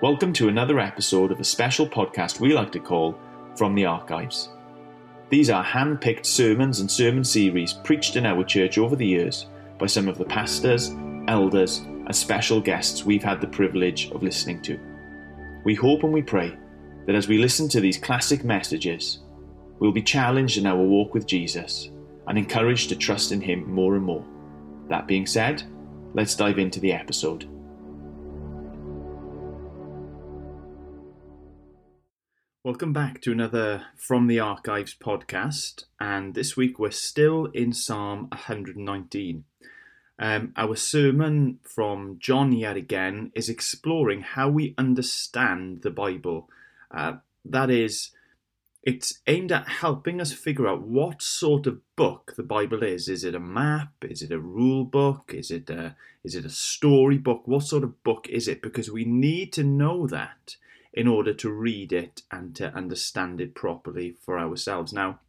Welcome to another episode of a special podcast we like to call From the Archives. These are hand picked sermons and sermon series preached in our church over the years by some of the pastors, elders, and special guests we've had the privilege of listening to. We hope and we pray that as we listen to these classic messages, we'll be challenged in our walk with Jesus and encouraged to trust in Him more and more. That being said, let's dive into the episode. Welcome back to another From the Archives podcast, and this week we're still in Psalm 119. Um, our sermon from John yet again is exploring how we understand the Bible. Uh, that is, it's aimed at helping us figure out what sort of book the Bible is. Is it a map? Is it a rule book? Is it a, is it a story book? What sort of book is it? Because we need to know that in order to read it and to understand it properly for ourselves. Now,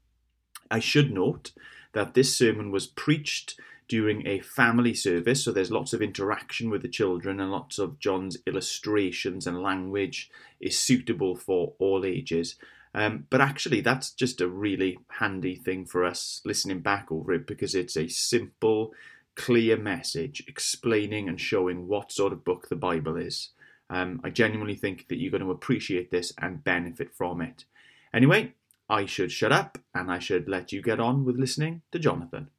I should note that this sermon was preached during a family service, so there's lots of interaction with the children and lots of John's illustrations and language is suitable for all ages. Um, but actually, that's just a really handy thing for us listening back over it because it's a simple, clear message explaining and showing what sort of book the Bible is. Um, I genuinely think that you're going to appreciate this and benefit from it. Anyway, I should shut up and I should let you get on with listening to Jonathan.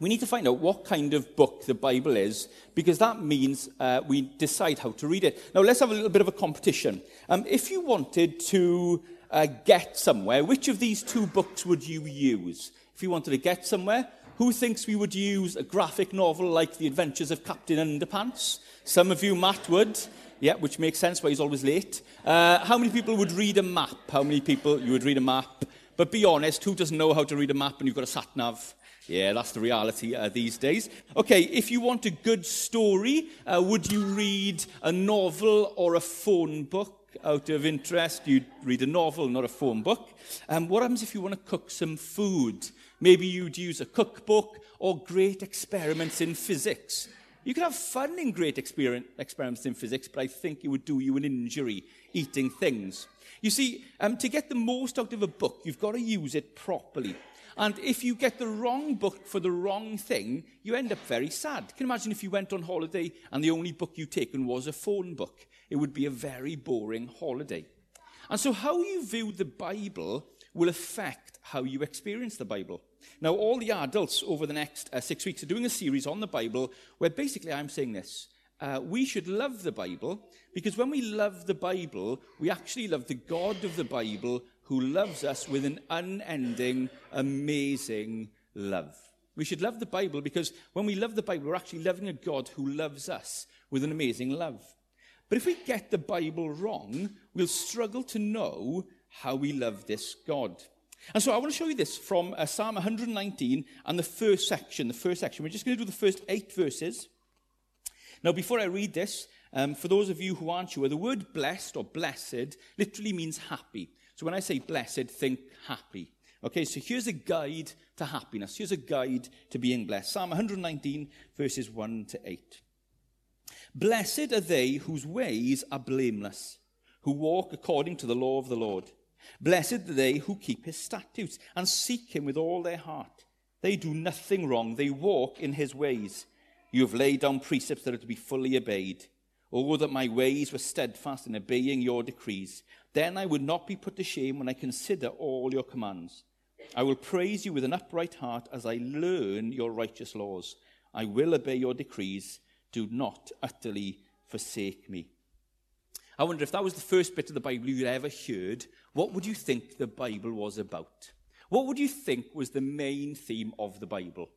We need to find out what kind of book the Bible is because that means uh, we decide how to read it. Now, let's have a little bit of a competition. Um, if you wanted to uh, get somewhere, which of these two books would you use? If you wanted to get somewhere, who thinks we would use a graphic novel like The Adventures of Captain Underpants? Some of you, Matt, would. Yeah, which makes sense why he's always late. Uh, how many people would read a map? How many people you would read a map? But be honest, who doesn't know how to read a map and you've got a sat nav? Yeah, that's the reality uh, these days. Okay, if you want a good story, uh, would you read a novel or a phone book? Out of interest, you'd read a novel, not a phone book. Um, what happens if you want to cook some food? Maybe you'd use a cookbook or great experiments in physics. You could have fun in great experiments in physics, but I think it would do you an injury eating things. You see, um, to get the most out of a book, you've got to use it properly. And if you get the wrong book for the wrong thing, you end up very sad. Can you imagine if you went on holiday and the only book you'd taken was a phone book? It would be a very boring holiday. And so, how you view the Bible will affect how you experience the Bible. Now, all the adults over the next uh, six weeks are doing a series on the Bible where basically I'm saying this. Uh, we should love the Bible because when we love the Bible, we actually love the God of the Bible who loves us with an unending, amazing love. We should love the Bible because when we love the Bible, we're actually loving a God who loves us with an amazing love. But if we get the Bible wrong, we'll struggle to know how we love this God. And so I want to show you this from uh, Psalm 119 and the first section. The first section. We're just going to do the first eight verses. Now, before I read this, um, for those of you who aren't sure, the word blessed or blessed literally means happy. So when I say blessed, think happy. Okay, so here's a guide to happiness. Here's a guide to being blessed. Psalm 119, verses 1 to 8. Blessed are they whose ways are blameless, who walk according to the law of the Lord. Blessed are they who keep his statutes and seek him with all their heart. They do nothing wrong, they walk in his ways. You have laid down precepts that are to be fully obeyed. Oh, that my ways were steadfast in obeying your decrees. Then I would not be put to shame when I consider all your commands. I will praise you with an upright heart as I learn your righteous laws. I will obey your decrees. Do not utterly forsake me. I wonder if that was the first bit of the Bible you'd ever heard, what would you think the Bible was about? What would you think was the main theme of the Bible?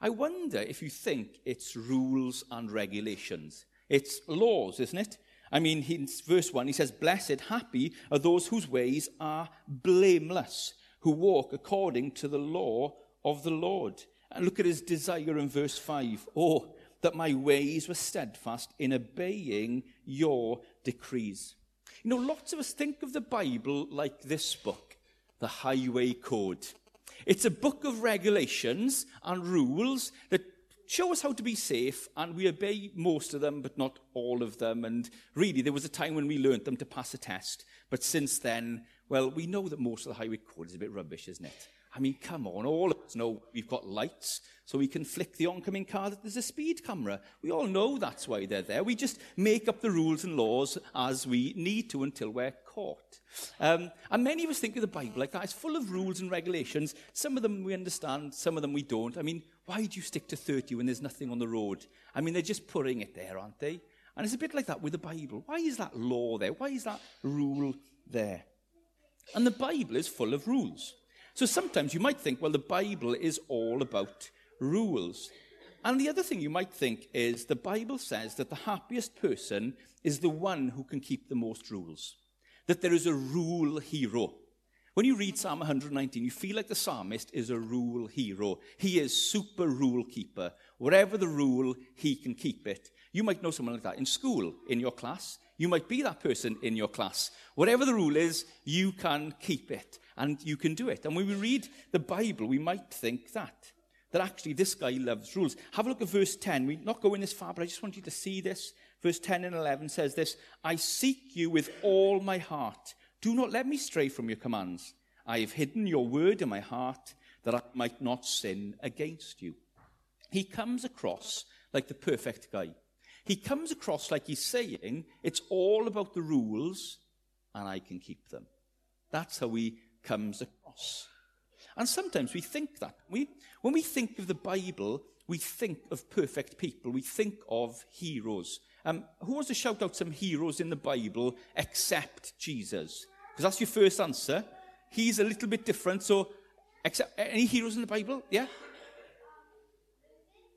I wonder if you think it's rules and regulations. It's laws, isn't it? I mean, in verse 1, he says, Blessed, happy are those whose ways are blameless, who walk according to the law of the Lord. And look at his desire in verse 5. Oh, that my ways were steadfast in obeying your decrees. You know, lots of us think of the Bible like this book, the Highway Code. It's a book of regulations and rules that show us how to be safe, and we obey most of them, but not all of them. And really, there was a time when we learnt them to pass a test, but since then, well, we know that most of the highway code is a bit rubbish, isn't it? I mean, come on, all of us know we've got lights, so we can flick the oncoming car that there's a speed camera. We all know that's why they're there. We just make up the rules and laws as we need to until we're caught. Um, and many of us think of the Bible like that. It's full of rules and regulations. Some of them we understand, some of them we don't. I mean, why do you stick to 30 when there's nothing on the road? I mean, they're just putting it there, aren't they? And it's a bit like that with the Bible. Why is that law there? Why is that rule there? And the Bible is full of rules. So sometimes you might think, well, the Bible is all about rules. And the other thing you might think is the Bible says that the happiest person is the one who can keep the most rules. That there is a rule hero. When you read Psalm 119, you feel like the psalmist is a rule hero. He is super rule keeper. Whatever the rule, he can keep it. You might know someone like that in school, in your class. You might be that person in your class. Whatever the rule is, you can keep it and you can do it. And when we read the Bible, we might think that. That actually this guy loves rules. Have a look at verse 10. We're not going this far, but I just want you to see this. Verse 10 and 11 says this I seek you with all my heart. Do not let me stray from your commands. I have hidden your word in my heart that I might not sin against you. He comes across like the perfect guy. He comes across like he's saying, It's all about the rules, and I can keep them. That's how he comes across. And sometimes we think that. We, when we think of the Bible, we think of perfect people. We think of heroes. Um, who wants to shout out some heroes in the Bible except Jesus? Because that's your first answer. He's a little bit different. So, except any heroes in the Bible? Yeah?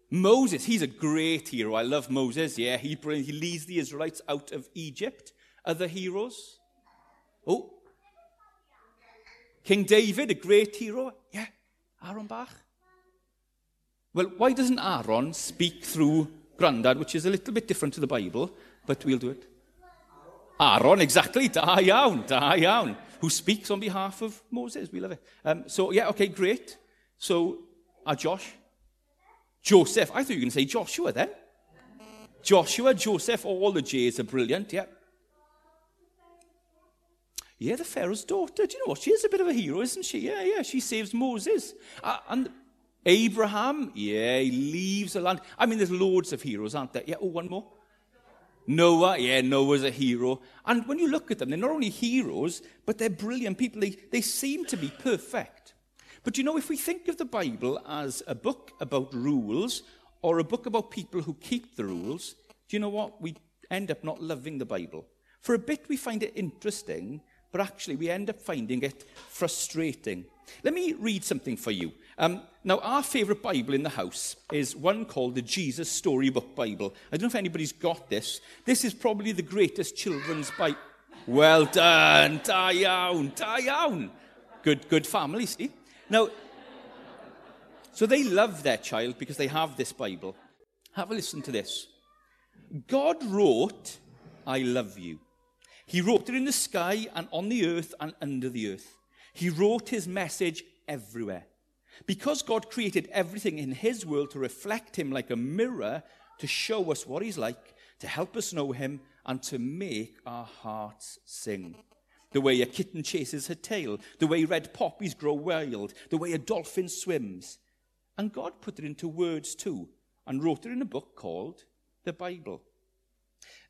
Moses, he's a great hero. I love Moses. Yeah, he, he leads the Israelites out of Egypt. Other heroes? Oh, King David, a great hero. Yeah, Aaron Bach. Well, why doesn't Aaron speak through Grandad, which is a little bit different to the Bible, but we'll do it? Aaron, exactly. Da iawn, da iawn. Who speaks on behalf of Moses. We love it. Um, so, yeah, okay, great. So, uh, Josh. Joseph. I thought you were going to say Joshua then. Joshua, Joseph, all the J's are brilliant, yeah. Yeah, the Pharaoh's daughter. Do you know what? She is a bit of a hero, isn't she? Yeah, yeah. She saves Moses. Uh, and Abraham, yeah, he leaves the land. I mean, there's loads of heroes, aren't there? Yeah, oh, one more. Noah, yeah, Noah's a hero. And when you look at them, they're not only heroes, but they're brilliant people. They, they seem to be perfect. But you know, if we think of the Bible as a book about rules or a book about people who keep the rules, do you know what? We end up not loving the Bible. For a bit, we find it interesting, but actually we end up finding it frustrating. Let me read something for you. Um, now, our favourite Bible in the house is one called the Jesus Storybook Bible. I don't know if anybody's got this. This is probably the greatest children's Bible. Well done, da iawn, da iawn. Good, good family, see? Now, so they love their child because they have this Bible. Have a listen to this. God wrote, I love you. He wrote it in the sky and on the earth and under the earth. He wrote his message everywhere. Because God created everything in his world to reflect him like a mirror, to show us what he's like, to help us know him, and to make our hearts sing. The way a kitten chases her tail, the way red poppies grow wild, the way a dolphin swims. And God put it into words too, and wrote it in a book called the Bible.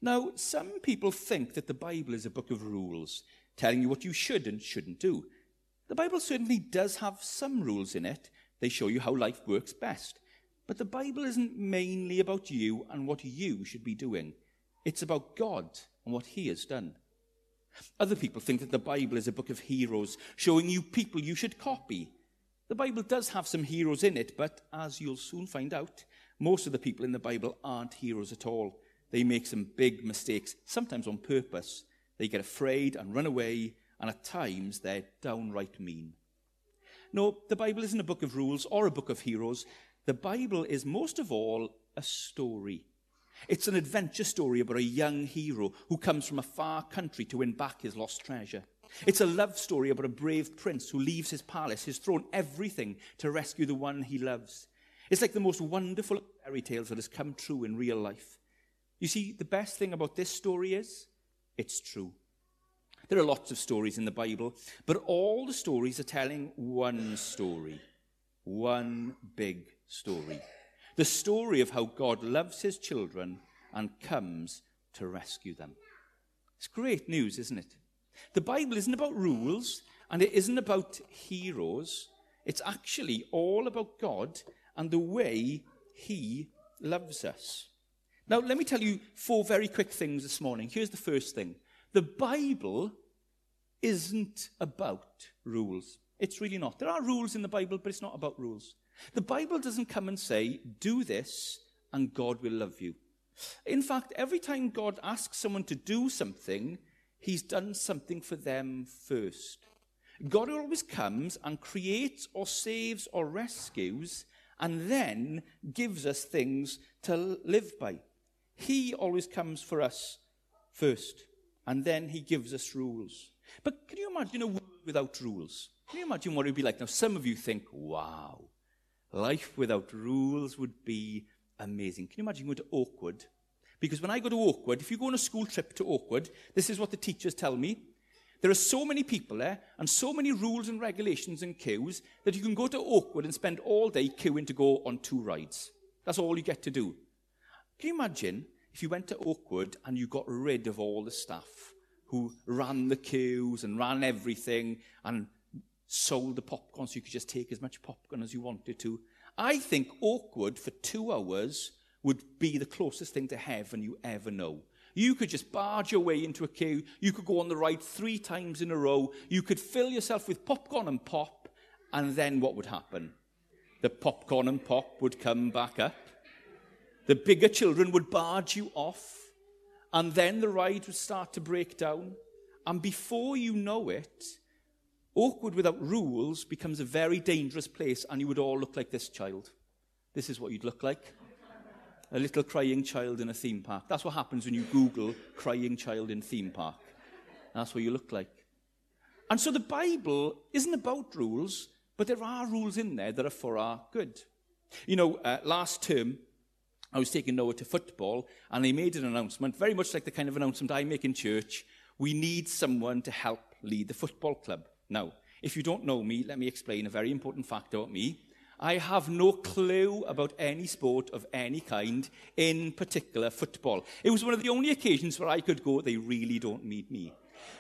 Now, some people think that the Bible is a book of rules, telling you what you should and shouldn't do. The Bible certainly does have some rules in it. They show you how life works best. But the Bible isn't mainly about you and what you should be doing. It's about God and what He has done. Other people think that the Bible is a book of heroes, showing you people you should copy. The Bible does have some heroes in it, but as you'll soon find out, most of the people in the Bible aren't heroes at all they make some big mistakes, sometimes on purpose. They get afraid and run away, and at times they're downright mean. No, the Bible isn't a book of rules or a book of heroes. The Bible is most of all a story. It's an adventure story about a young hero who comes from a far country to win back his lost treasure. It's a love story about a brave prince who leaves his palace, his throne, everything to rescue the one he loves. It's like the most wonderful fairy tales that has come true in real life. You see, the best thing about this story is it's true. There are lots of stories in the Bible, but all the stories are telling one story, one big story. The story of how God loves his children and comes to rescue them. It's great news, isn't it? The Bible isn't about rules and it isn't about heroes. It's actually all about God and the way he loves us. Now, let me tell you four very quick things this morning. Here's the first thing the Bible isn't about rules. It's really not. There are rules in the Bible, but it's not about rules. The Bible doesn't come and say, do this and God will love you. In fact, every time God asks someone to do something, he's done something for them first. God always comes and creates or saves or rescues and then gives us things to live by. He always comes for us first and then he gives us rules. But can you imagine a world without rules? Can you imagine what it would be like? Now, some of you think, wow, life without rules would be amazing. Can you imagine going to Oakwood? Because when I go to Oakwood, if you go on a school trip to Oakwood, this is what the teachers tell me. There are so many people there and so many rules and regulations and queues that you can go to Oakwood and spend all day queuing to go on two rides. That's all you get to do. Can you imagine if you went to Oakwood and you got rid of all the staff who ran the queues and ran everything and sold the popcorn so you could just take as much popcorn as you wanted to? I think Oakwood for two hours would be the closest thing to heaven you ever know. You could just barge your way into a queue. You could go on the ride three times in a row. You could fill yourself with popcorn and pop. And then what would happen? The popcorn and pop would come back up. The bigger children would barge you off. And then the ride would start to break down. And before you know it, Oakwood without rules becomes a very dangerous place, and you would all look like this child. This is what you'd look like a little crying child in a theme park. That's what happens when you Google crying child in theme park. That's what you look like. And so the Bible isn't about rules, but there are rules in there that are for our good. You know, uh, last term, I was taking Noah to football, and they made an announcement, very much like the kind of announcement I make in church. We need someone to help lead the football club. Now, if you don't know me, let me explain a very important fact about me. I have no clue about any sport of any kind, in particular football. It was one of the only occasions where I could go, they really don't need me.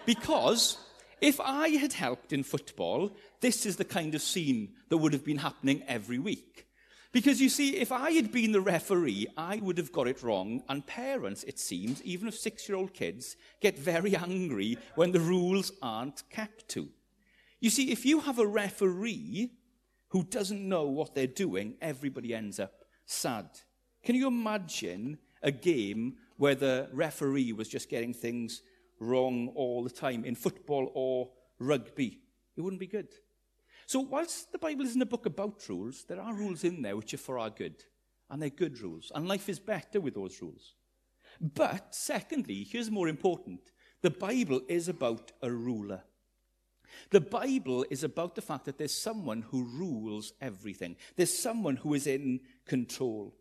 Because if I had helped in football, this is the kind of scene that would have been happening every week. Because you see, if I had been the referee, I would have got it wrong, and parents, it seems, even of six year old kids, get very angry when the rules aren't kept to. You see, if you have a referee who doesn't know what they're doing, everybody ends up sad. Can you imagine a game where the referee was just getting things wrong all the time in football or rugby? It wouldn't be good. So, whilst the Bible isn't a book about rules, there are rules in there which are for our good. And they're good rules. And life is better with those rules. But, secondly, here's more important the Bible is about a ruler. The Bible is about the fact that there's someone who rules everything. There's someone who is in control.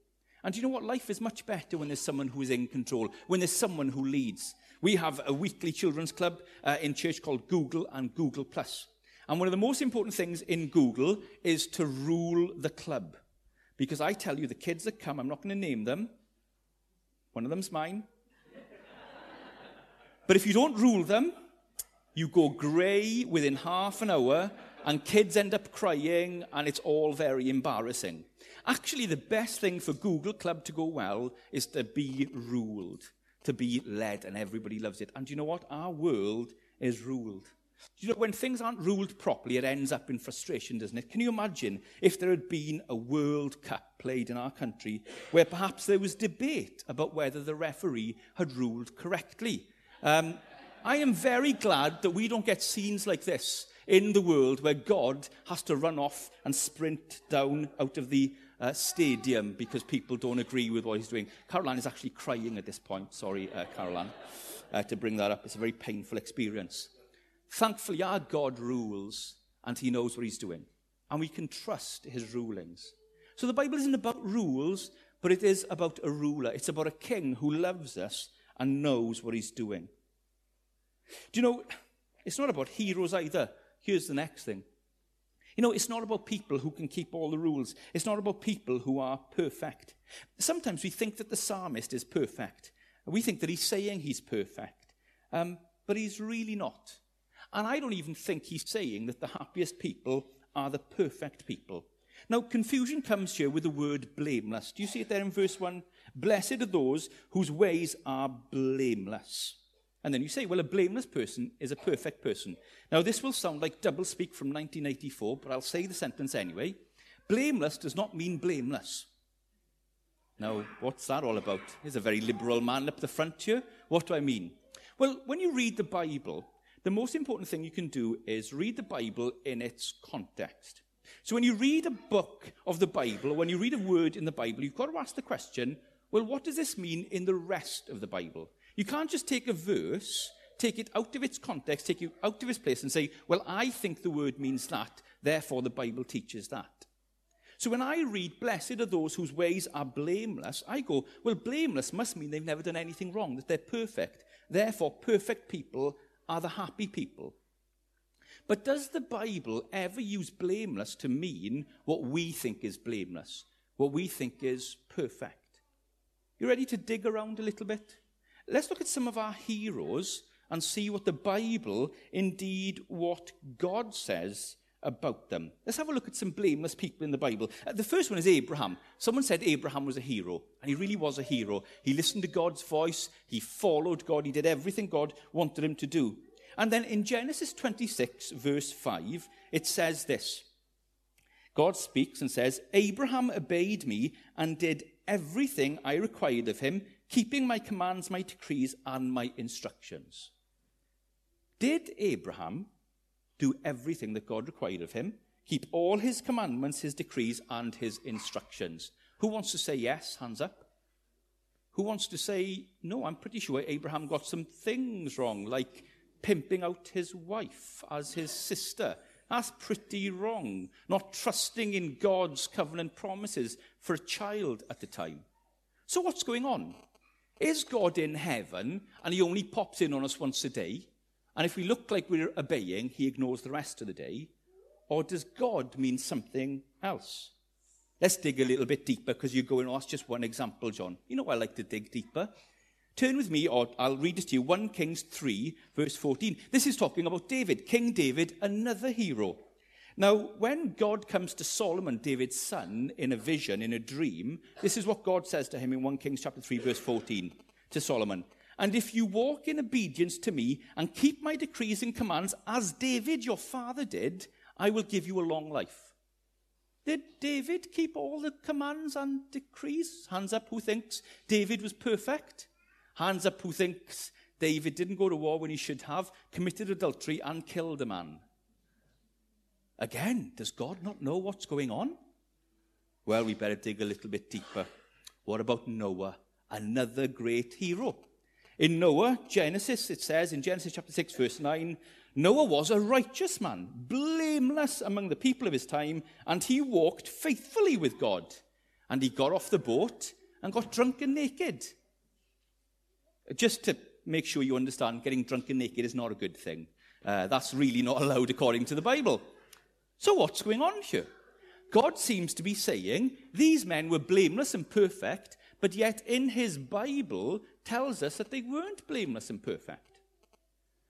And you know what? Life is much better when there's someone who is in control, when there's someone who leads. We have a weekly children's club uh, in church called Google and Google Plus. And one of the most important things in Google is to rule the club. Because I tell you, the kids that come, I'm not going to name them. One of them's mine. but if you don't rule them, You go grey within half an hour, and kids end up crying, and it's all very embarrassing. Actually, the best thing for Google Club to go well is to be ruled, to be led, and everybody loves it. And you know what? Our world is ruled. You know, when things aren't ruled properly, it ends up in frustration, doesn't it? Can you imagine if there had been a World Cup played in our country where perhaps there was debate about whether the referee had ruled correctly? Um, I am very glad that we don't get scenes like this in the world where God has to run off and sprint down out of the uh, stadium because people don't agree with what he's doing. Caroline is actually crying at this point. Sorry, uh, Caroline, uh, to bring that up. It's a very painful experience. Thankfully, our God rules and he knows what he's doing. And we can trust his rulings. So the Bible isn't about rules, but it is about a ruler. It's about a king who loves us and knows what he's doing. Do you know, it's not about heroes either. Here's the next thing. You know, it's not about people who can keep all the rules. It's not about people who are perfect. Sometimes we think that the psalmist is perfect. We think that he's saying he's perfect. Um, but he's really not. And I don't even think he's saying that the happiest people are the perfect people. Now, confusion comes here with the word blameless. Do you see it there in verse 1? Blessed are those whose ways are blameless. And then you say, well, a blameless person is a perfect person. Now, this will sound like double speak from 1984, but I'll say the sentence anyway. Blameless does not mean blameless. Now, what's that all about? There's a very liberal man up the front here. What do I mean? Well, when you read the Bible, the most important thing you can do is read the Bible in its context. So when you read a book of the Bible, or when you read a word in the Bible, you've got to ask the question, well, what does this mean in the rest of the Bible? You can't just take a verse, take it out of its context, take it out of its place, and say, well, I think the word means that, therefore the Bible teaches that. So when I read, blessed are those whose ways are blameless, I go, well, blameless must mean they've never done anything wrong, that they're perfect. Therefore, perfect people are the happy people. But does the Bible ever use blameless to mean what we think is blameless, what we think is perfect? You ready to dig around a little bit? Let's look at some of our heroes and see what the Bible, indeed what God says about them. Let's have a look at some blameless people in the Bible. Uh, the first one is Abraham. Someone said Abraham was a hero, and he really was a hero. He listened to God's voice, he followed God, he did everything God wanted him to do. And then in Genesis 26, verse 5, it says this God speaks and says, Abraham obeyed me and did everything I required of him keeping my commands, my decrees, and my instructions. Did Abraham do everything that God required of him? Keep all his commandments, his decrees, and his instructions? Who wants to say yes? Hands up. Who wants to say, no, I'm pretty sure Abraham got some things wrong, like pimping out his wife as his sister. That's pretty wrong. Not trusting in God's covenant promises for a child at the time. So what's going on? Is God in heaven and he only pops in on us once a day? And if we look like we're obeying, he ignores the rest of the day? Or does God mean something else? Let's dig a little bit deeper because you're going, oh, that's just one example, John. You know I like to dig deeper. Turn with me, or I'll read it to you 1 Kings 3, verse 14. This is talking about David, King David, another hero. Now, when God comes to Solomon, David's son, in a vision, in a dream, this is what God says to him in 1 Kings chapter 3, verse 14 to Solomon. And if you walk in obedience to me and keep my decrees and commands, as David your father did, I will give you a long life. Did David keep all the commands and decrees? Hands up who thinks David was perfect. Hands up who thinks David didn't go to war when he should have, committed adultery, and killed a man. Again, does God not know what's going on? Well, we better dig a little bit deeper. What about Noah? Another great hero. In Noah, Genesis, it says in Genesis chapter 6, verse 9, Noah was a righteous man, blameless among the people of his time, and he walked faithfully with God. And he got off the boat and got drunk and naked. Just to make sure you understand, getting drunk and naked is not a good thing. Uh, that's really not allowed according to the Bible. So, what's going on here? God seems to be saying these men were blameless and perfect, but yet in his Bible tells us that they weren't blameless and perfect.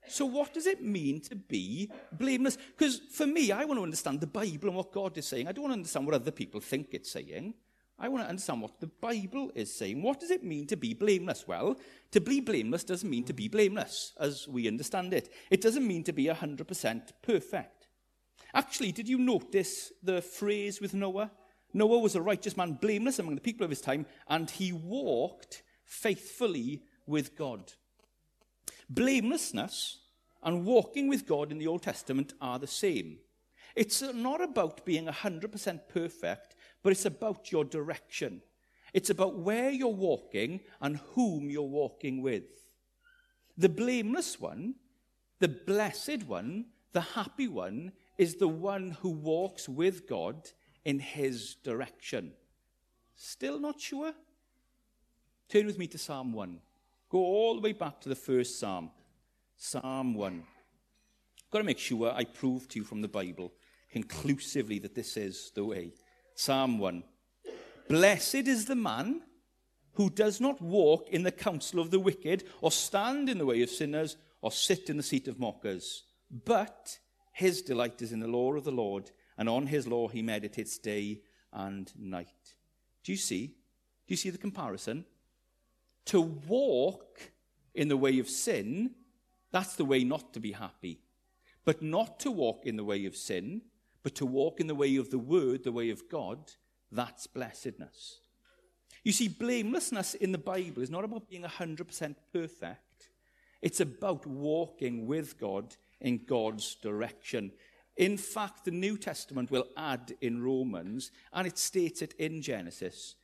So, what does it mean to be blameless? Because for me, I want to understand the Bible and what God is saying. I don't want to understand what other people think it's saying. I want to understand what the Bible is saying. What does it mean to be blameless? Well, to be blameless doesn't mean to be blameless, as we understand it. It doesn't mean to be 100% perfect. Actually, did you notice the phrase with Noah? Noah was a righteous man, blameless among the people of his time, and he walked faithfully with God. Blamelessness and walking with God in the Old Testament are the same. It's not about being 100% perfect, but it's about your direction. It's about where you're walking and whom you're walking with. The blameless one, the blessed one, the happy one is the one who walks with God in his direction. Still not sure? Turn with me to Psalm 1. Go all the way back to the first Psalm. Psalm 1. Got to make sure I prove to you from the Bible conclusively that this is the way. Psalm 1. Blessed is the man who does not walk in the counsel of the wicked, or stand in the way of sinners, or sit in the seat of mockers. But his delight is in the law of the Lord, and on his law he meditates day and night. Do you see? Do you see the comparison? To walk in the way of sin, that's the way not to be happy. But not to walk in the way of sin, but to walk in the way of the word, the way of God, that's blessedness. You see, blamelessness in the Bible is not about being 100% perfect. It's about walking with God in God's direction. In fact, the New Testament will add in Romans, and it states it in Genesis,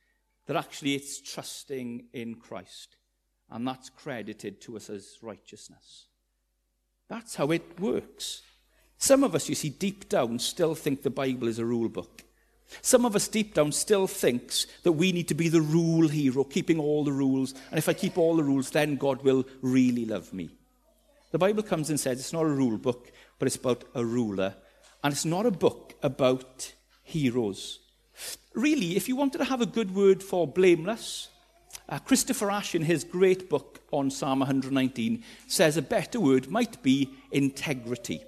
that actually it's trusting in Christ. And that's credited to us as righteousness. That's how it works. Some of us, you see, deep down still think the Bible is a rule book. Some of us deep down still thinks that we need to be the rule hero, keeping all the rules. And if I keep all the rules, then God will really love me. The Bible comes and says it's not a rule book, but it's about a ruler. And it's not a book about heroes. Really, if you wanted to have a good word for blameless, uh, Christopher Ash, in his great book on Psalm 119, says a better word might be integrity.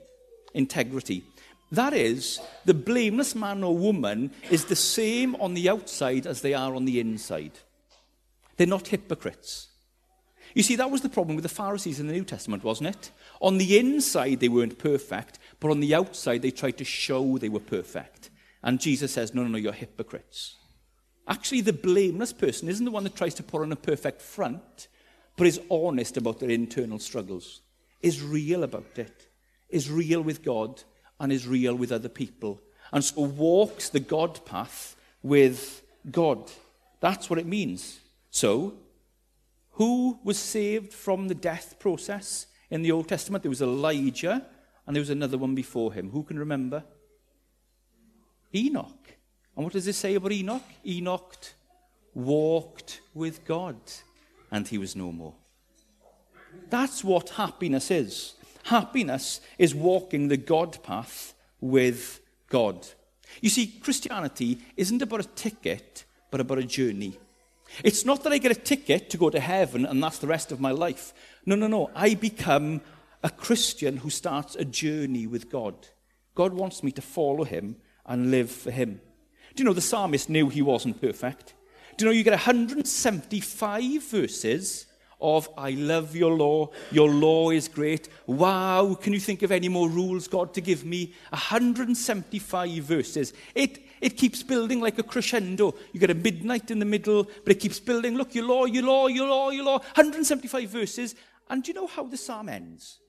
Integrity. That is, the blameless man or woman is the same on the outside as they are on the inside. They're not hypocrites. You see, that was the problem with the Pharisees in the New Testament, wasn't it? On the inside, they weren't perfect, but on the outside, they tried to show they were perfect. And Jesus says, no, no, no, you're hypocrites. Actually, the blameless person isn't the one that tries to put on a perfect front, but is honest about their internal struggles, is real about it, is real with God, and is real with other people. And so walks the God path with God. That's what it means. So, who was saved from the death process in the Old Testament? There was Elijah, and there was another one before him. Who can remember? Enoch. And what does it say about Enoch? Enoch walked with God, and he was no more. That's what happiness is. Happiness is walking the God path with God. You see, Christianity isn't about a ticket, but about a journey. It's not that I get a ticket to go to heaven and that's the rest of my life. No, no, no. I become a Christian who starts a journey with God. God wants me to follow him and live for him. Do you know the psalmist knew he wasn't perfect? Do you know you get 175 verses of I love your law, your law is great. Wow, can you think of any more rules, God, to give me? 175 verses. It, it keeps building like a crescendo. You get a midnight in the middle, but it keeps building. Look, your law, your law, your law, your law. 175 verses. And do you know how the psalm ends?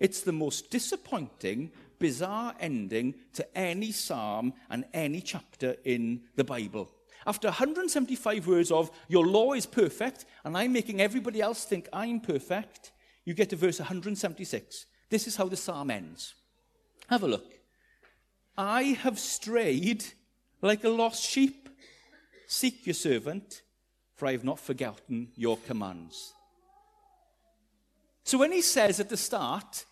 It's the most disappointing, bizarre ending to any psalm and any chapter in the Bible. After 175 words of, Your law is perfect, and I'm making everybody else think I'm perfect, you get to verse 176. This is how the psalm ends. Have a look. I have strayed like a lost sheep. Seek your servant, for I have not forgotten your commands. So when he says at the start,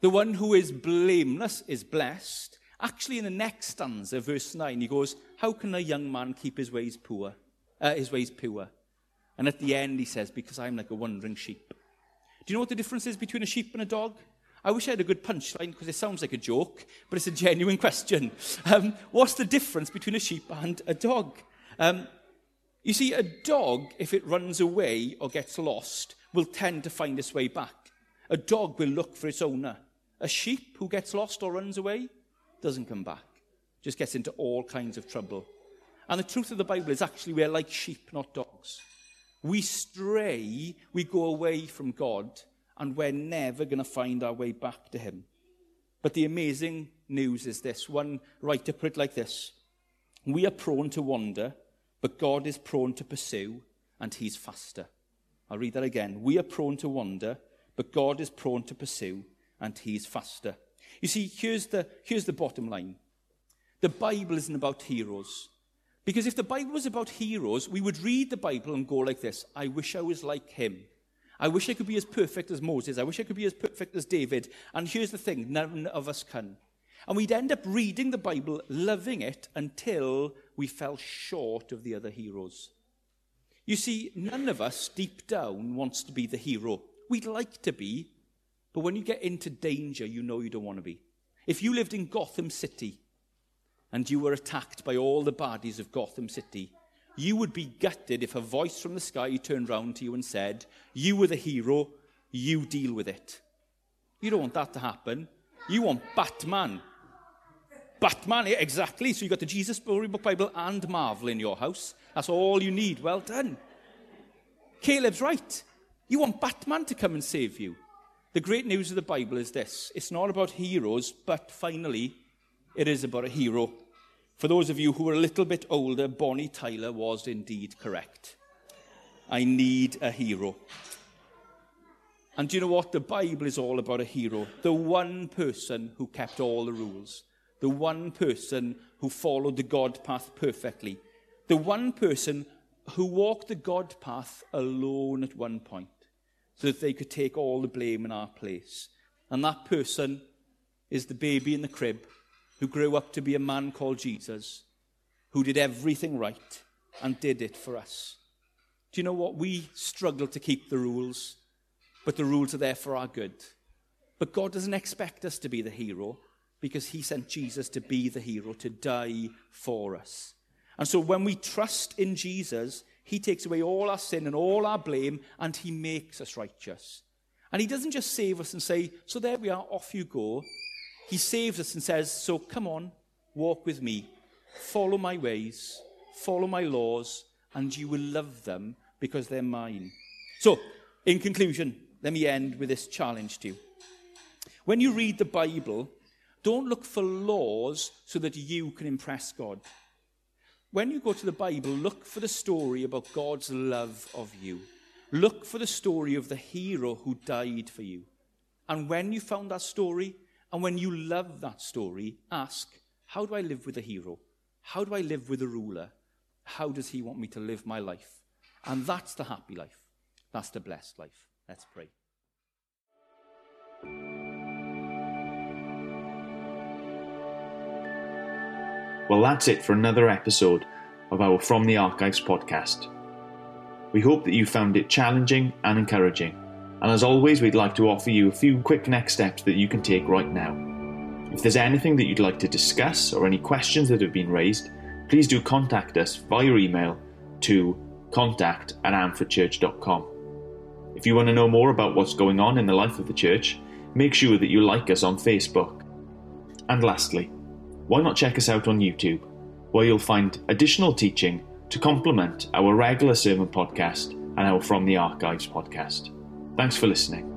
the one who is blameless is blessed, Actually, in the next stanza, verse 9, he goes, How can a young man keep his ways poor, uh, his ways pure? And at the end, he says, Because I'm like a wandering sheep. Do you know what the difference is between a sheep and a dog? I wish I had a good punchline because it sounds like a joke, but it's a genuine question. Um, what's the difference between a sheep and a dog? Um, you see, a dog, if it runs away or gets lost, will tend to find its way back. A dog will look for its owner. A sheep who gets lost or runs away doesn't come back, just gets into all kinds of trouble. And the truth of the Bible is actually we're like sheep, not dogs. We stray, we go away from God, and we're never going to find our way back to Him. But the amazing news is this one writer put it like this We are prone to wander, but God is prone to pursue, and He's faster. I'll read that again. We are prone to wander, but God is prone to pursue, and He's faster. You see, here's the, here's the bottom line the Bible isn't about heroes. Because if the Bible was about heroes, we would read the Bible and go like this I wish I was like him. I wish I could be as perfect as Moses. I wish I could be as perfect as David. And here's the thing none of us can. And we'd end up reading the Bible, loving it, until we fell short of the other heroes. You see, none of us deep down wants to be the hero. We'd like to be, but when you get into danger, you know you don't want to be. If you lived in Gotham City and you were attacked by all the baddies of Gotham City, you would be gutted if a voice from the sky turned round to you and said, You were the hero, you deal with it. You don't want that to happen. You want Batman. Batman, exactly. So you've got the Jesus Storybook Bible and Marvel in your house. That's all you need. Well done. Caleb's right. You want Batman to come and save you. The great news of the Bible is this it's not about heroes, but finally, it is about a hero. For those of you who are a little bit older, Bonnie Tyler was indeed correct. I need a hero. And do you know what? The Bible is all about a hero. The one person who kept all the rules. The one person who followed the God path perfectly. The one person who walked the God path alone at one point so that they could take all the blame in our place. And that person is the baby in the crib who grew up to be a man called Jesus, who did everything right and did it for us. Do you know what? We struggle to keep the rules, but the rules are there for our good. But God doesn't expect us to be the hero because he sent Jesus to be the hero, to die for us. And so when we trust in Jesus, he takes away all our sin and all our blame and he makes us righteous. And he doesn't just save us and say, So there we are, off you go. He saves us and says, So come on, walk with me, follow my ways, follow my laws, and you will love them because they're mine. So, in conclusion, let me end with this challenge to you. When you read the Bible, don't look for laws so that you can impress God. When you go to the Bible, look for the story about God's love of you. Look for the story of the hero who died for you. And when you found that story, and when you love that story, ask, how do I live with a hero? How do I live with a ruler? How does he want me to live my life? And that's the happy life. That's the blessed life. Let's pray. Well, that's it for another episode of our From the Archives podcast. We hope that you found it challenging and encouraging. And as always, we'd like to offer you a few quick next steps that you can take right now. If there's anything that you'd like to discuss or any questions that have been raised, please do contact us via email to contact at amfordchurch.com. If you want to know more about what's going on in the life of the church, make sure that you like us on Facebook. And lastly, why not check us out on YouTube, where you'll find additional teaching to complement our regular sermon podcast and our From the Archives podcast. Thanks for listening.